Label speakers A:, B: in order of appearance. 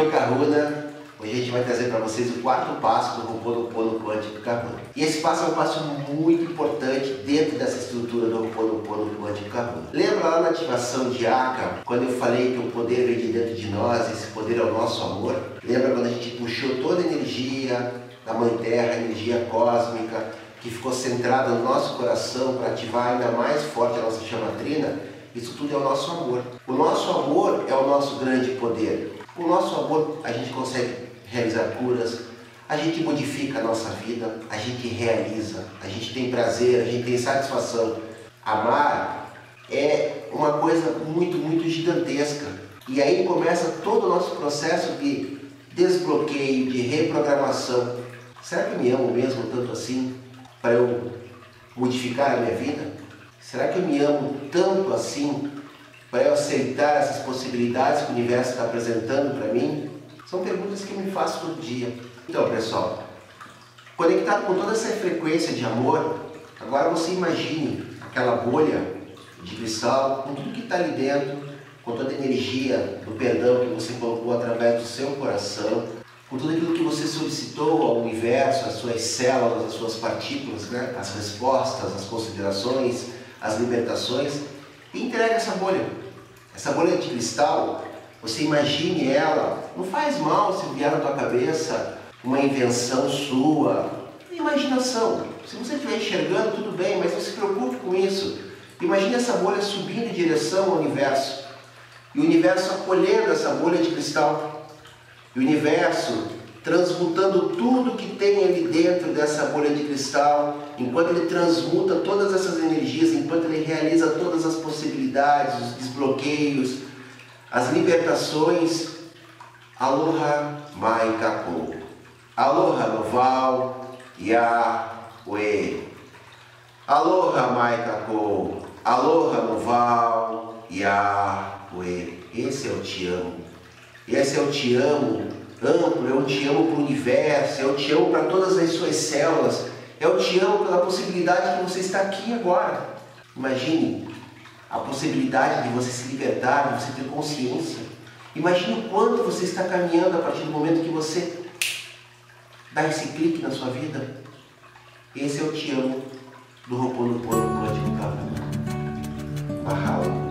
A: O Caruna. Hoje a gente vai trazer para vocês o quarto passo do Ho'oponopono Quântico Caruna. E esse passo é um passo muito importante dentro dessa estrutura do Ho'oponopono Quântico Caruna. Lembra lá na ativação de Aka, quando eu falei que o poder vem de dentro de nós, esse poder é o nosso amor? Lembra quando a gente puxou toda a energia da Mãe Terra, a energia cósmica, que ficou centrada no nosso coração para ativar ainda mais forte a nossa chamatrina? Isso tudo é o nosso amor. O nosso amor é o nosso grande poder. O nosso amor a gente consegue realizar curas, a gente modifica a nossa vida, a gente realiza, a gente tem prazer, a gente tem satisfação. Amar é uma coisa muito, muito gigantesca. E aí começa todo o nosso processo de desbloqueio, de reprogramação. Será que me amo mesmo tanto assim para eu modificar a minha vida? Será que eu me amo tanto assim para eu aceitar essas possibilidades que o universo está apresentando para mim? São perguntas que eu me faço todo dia. Então, pessoal, conectado com toda essa frequência de amor, agora você imagine aquela bolha de cristal com tudo que está ali dentro, com toda a energia do perdão que você colocou através do seu coração, com tudo aquilo que você solicitou ao universo, as suas células, as suas partículas, né? as respostas, as considerações, as libertações, e entrega essa bolha. Essa bolha de cristal, você imagine ela, não faz mal se vier na tua cabeça uma invenção sua, imaginação. Se você estiver enxergando, tudo bem, mas não se preocupe com isso. Imagine essa bolha subindo em direção ao universo. E o universo acolhendo essa bolha de cristal. E o universo transmutando tudo que tem ali dentro dessa bolha de cristal, enquanto ele transmuta todas essas energias, enquanto ele realiza todas as possibilidades, os desbloqueios, as libertações. Aloha Mai Kapo. Aloha Noval Yahweh. Aloha Mai Kapo. Aloha Noval Yahweh. Esse é o te amo. Esse é o te amo amplo, eu te amo para o universo, eu te amo para todas as suas células, eu te amo pela possibilidade que você está aqui agora. Imagine a possibilidade de você se libertar, de você ter consciência. Imagine o quanto você está caminhando a partir do momento que você dá esse clique na sua vida. Esse é o te amo do Roponopono Quântico Mahalo.